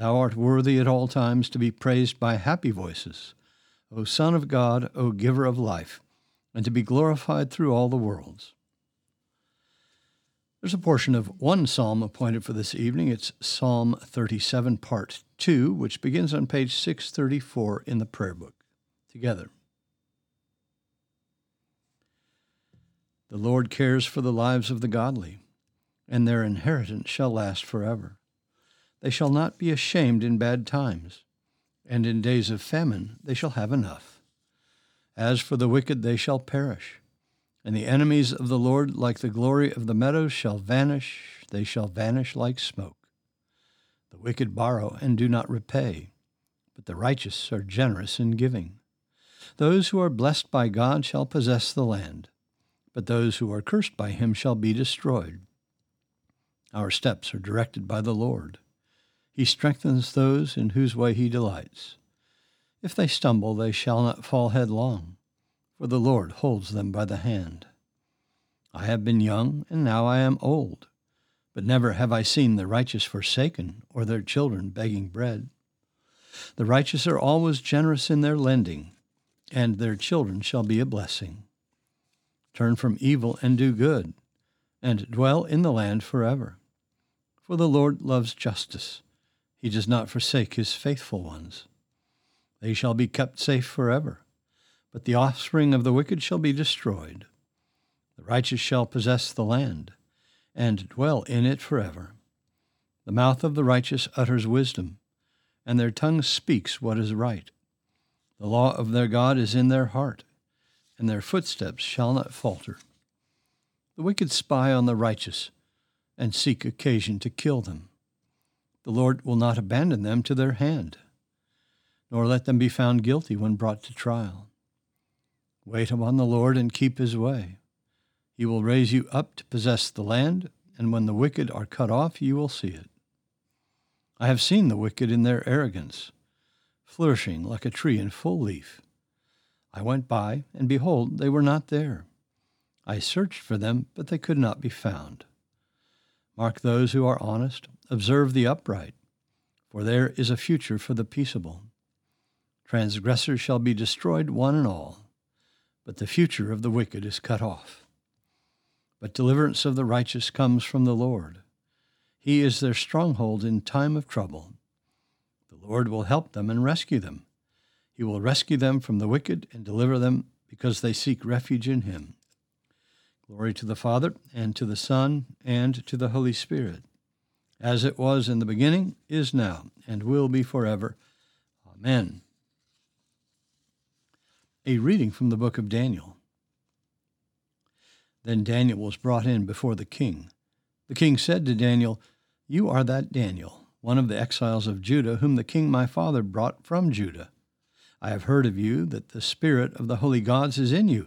Thou art worthy at all times to be praised by happy voices, O Son of God, O Giver of life, and to be glorified through all the worlds. There's a portion of one psalm appointed for this evening. It's Psalm 37, Part 2, which begins on page 634 in the prayer book. Together. The Lord cares for the lives of the godly, and their inheritance shall last forever. They shall not be ashamed in bad times, and in days of famine they shall have enough. As for the wicked, they shall perish, and the enemies of the Lord, like the glory of the meadows, shall vanish, they shall vanish like smoke. The wicked borrow and do not repay, but the righteous are generous in giving. Those who are blessed by God shall possess the land, but those who are cursed by him shall be destroyed. Our steps are directed by the Lord. He strengthens those in whose way he delights. If they stumble, they shall not fall headlong, for the Lord holds them by the hand. I have been young, and now I am old, but never have I seen the righteous forsaken, or their children begging bread. The righteous are always generous in their lending, and their children shall be a blessing. Turn from evil and do good, and dwell in the land forever. For the Lord loves justice he does not forsake his faithful ones. They shall be kept safe forever, but the offspring of the wicked shall be destroyed. The righteous shall possess the land, and dwell in it forever. The mouth of the righteous utters wisdom, and their tongue speaks what is right. The law of their God is in their heart, and their footsteps shall not falter. The wicked spy on the righteous, and seek occasion to kill them the Lord will not abandon them to their hand, nor let them be found guilty when brought to trial. Wait upon the Lord and keep his way. He will raise you up to possess the land, and when the wicked are cut off, you will see it. I have seen the wicked in their arrogance, flourishing like a tree in full leaf. I went by, and behold, they were not there. I searched for them, but they could not be found. Mark those who are honest, observe the upright, for there is a future for the peaceable. Transgressors shall be destroyed, one and all, but the future of the wicked is cut off. But deliverance of the righteous comes from the Lord. He is their stronghold in time of trouble. The Lord will help them and rescue them. He will rescue them from the wicked and deliver them because they seek refuge in him. Glory to the Father, and to the Son, and to the Holy Spirit, as it was in the beginning, is now, and will be forever. Amen. A reading from the book of Daniel. Then Daniel was brought in before the king. The king said to Daniel, You are that Daniel, one of the exiles of Judah, whom the king my father brought from Judah. I have heard of you that the spirit of the holy gods is in you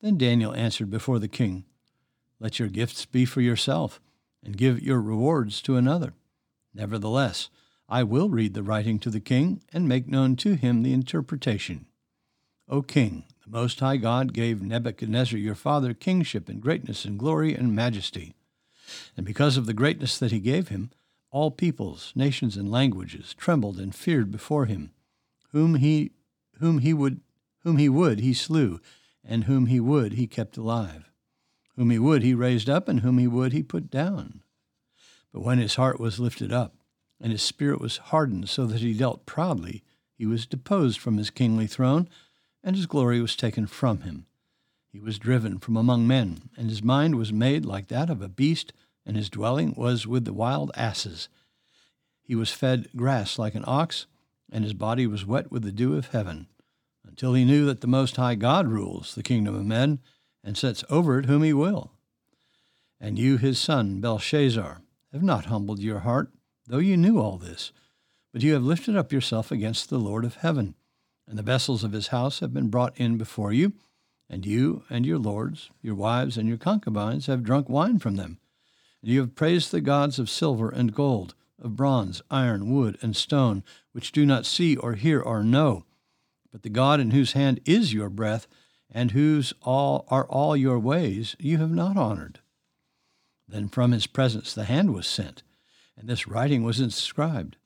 Then Daniel answered before the king, Let your gifts be for yourself, and give your rewards to another. Nevertheless, I will read the writing to the king, and make known to him the interpretation. O king, the Most High God gave Nebuchadnezzar your father kingship and greatness and glory and majesty. And because of the greatness that he gave him, all peoples, nations, and languages trembled and feared before him. Whom he, whom he would, whom he would, he slew, and whom he would, he kept alive. Whom he would, he raised up, and whom he would, he put down. But when his heart was lifted up, and his spirit was hardened so that he dealt proudly, he was deposed from his kingly throne, and his glory was taken from him. He was driven from among men, and his mind was made like that of a beast, and his dwelling was with the wild asses. He was fed grass like an ox, and his body was wet with the dew of heaven, until he knew that the Most High God rules the kingdom of men, and sets over it whom he will. And you, his son, Belshazzar, have not humbled your heart, though you knew all this, but you have lifted up yourself against the Lord of heaven, and the vessels of his house have been brought in before you, and you and your lords, your wives, and your concubines have drunk wine from them. And you have praised the gods of silver and gold, of bronze, iron, wood, and stone, which do not see or hear or know. But the God in whose hand is your breath, and whose all are all your ways, you have not honored. Then from his presence the hand was sent, and this writing was inscribed.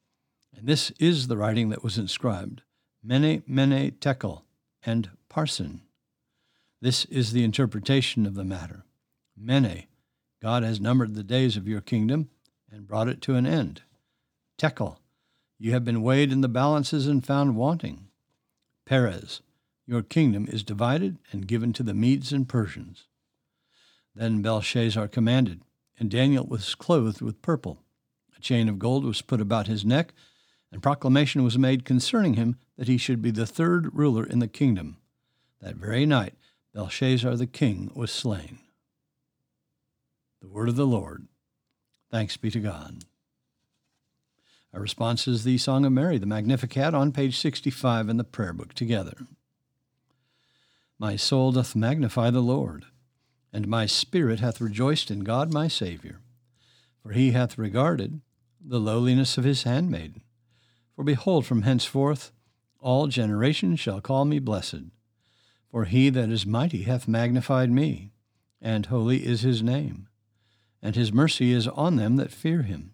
And this is the writing that was inscribed Mene, Mene, Tekel, and Parsin. This is the interpretation of the matter. Mene, God has numbered the days of your kingdom and brought it to an end. Tekel, you have been weighed in the balances and found wanting. Peres, your kingdom is divided and given to the Medes and Persians. Then Belshazzar commanded, and Daniel was clothed with purple. A chain of gold was put about his neck, and proclamation was made concerning him that he should be the third ruler in the kingdom. That very night, Belshazzar the king was slain. The word of the Lord. Thanks be to God. Our response is the Song of Mary, the Magnificat, on page 65 in the prayer book together. My soul doth magnify the Lord, and my spirit hath rejoiced in God my Saviour. For he hath regarded the lowliness of his handmaiden. For behold, from henceforth all generations shall call me blessed. For he that is mighty hath magnified me, and holy is his name and his mercy is on them that fear him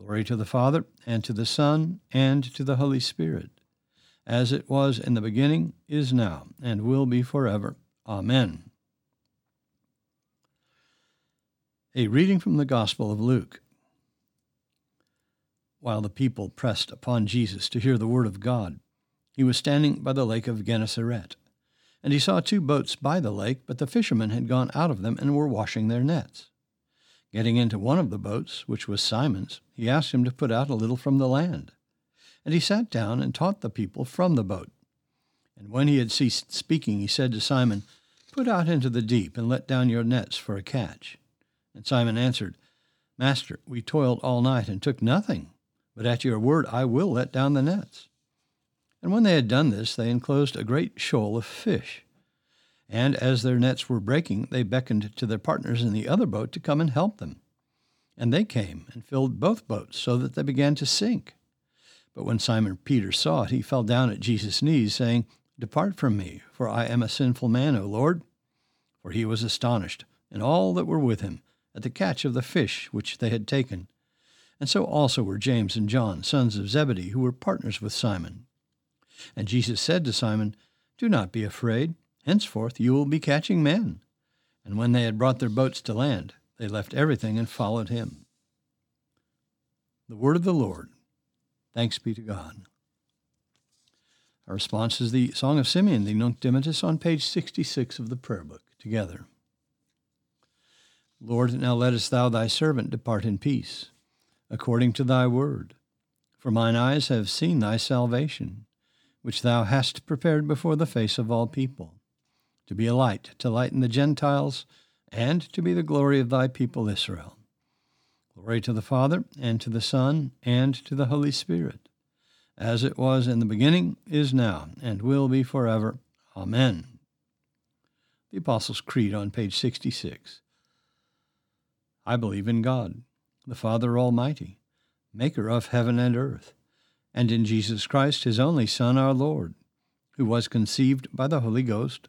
Glory to the Father, and to the Son, and to the Holy Spirit, as it was in the beginning, is now, and will be forever. Amen. A reading from the Gospel of Luke. While the people pressed upon Jesus to hear the word of God, he was standing by the lake of Gennesaret. And he saw two boats by the lake, but the fishermen had gone out of them and were washing their nets. Getting into one of the boats, which was Simon's, he asked him to put out a little from the land. And he sat down and taught the people from the boat. And when he had ceased speaking, he said to Simon, Put out into the deep and let down your nets for a catch. And Simon answered, Master, we toiled all night and took nothing, but at your word I will let down the nets. And when they had done this, they enclosed a great shoal of fish. And as their nets were breaking, they beckoned to their partners in the other boat to come and help them. And they came and filled both boats so that they began to sink. But when Simon Peter saw it, he fell down at Jesus' knees, saying, Depart from me, for I am a sinful man, O Lord. For he was astonished, and all that were with him, at the catch of the fish which they had taken. And so also were James and John, sons of Zebedee, who were partners with Simon. And Jesus said to Simon, Do not be afraid. Henceforth you will be catching men. And when they had brought their boats to land, they left everything and followed him. The word of the Lord. Thanks be to God. Our response is the Song of Simeon, the Nunc Dimittis, on page 66 of the prayer book, together. Lord, now lettest thou thy servant depart in peace, according to thy word. For mine eyes have seen thy salvation, which thou hast prepared before the face of all people to be a light, to lighten the Gentiles, and to be the glory of thy people Israel. Glory to the Father, and to the Son, and to the Holy Spirit, as it was in the beginning, is now, and will be forever. Amen. The Apostles' Creed on page 66. I believe in God, the Father Almighty, maker of heaven and earth, and in Jesus Christ, his only Son, our Lord, who was conceived by the Holy Ghost,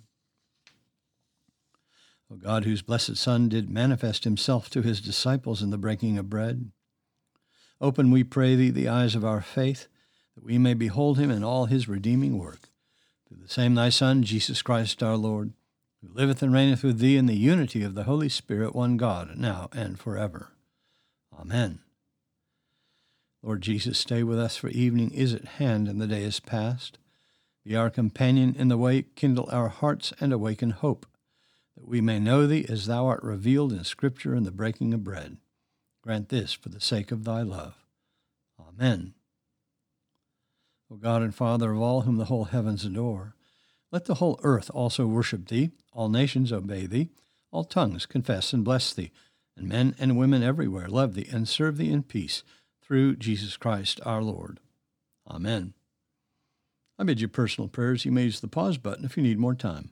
O God, whose blessed Son did manifest himself to his disciples in the breaking of bread, open, we pray thee, the eyes of our faith, that we may behold him in all his redeeming work. Through the same thy Son, Jesus Christ our Lord, who liveth and reigneth with thee in the unity of the Holy Spirit, one God, now and forever. Amen. Lord Jesus, stay with us, for evening is at hand and the day is past. Be our companion in the way, kindle our hearts, and awaken hope, that we may know thee as thou art revealed in Scripture and the breaking of bread. Grant this for the sake of thy love. Amen. O God and Father of all whom the whole heavens adore, let the whole earth also worship thee, all nations obey thee, all tongues confess and bless thee and men and women everywhere love thee and serve thee in peace through Jesus Christ our Lord. Amen. I bid you personal prayers. You may use the pause button if you need more time.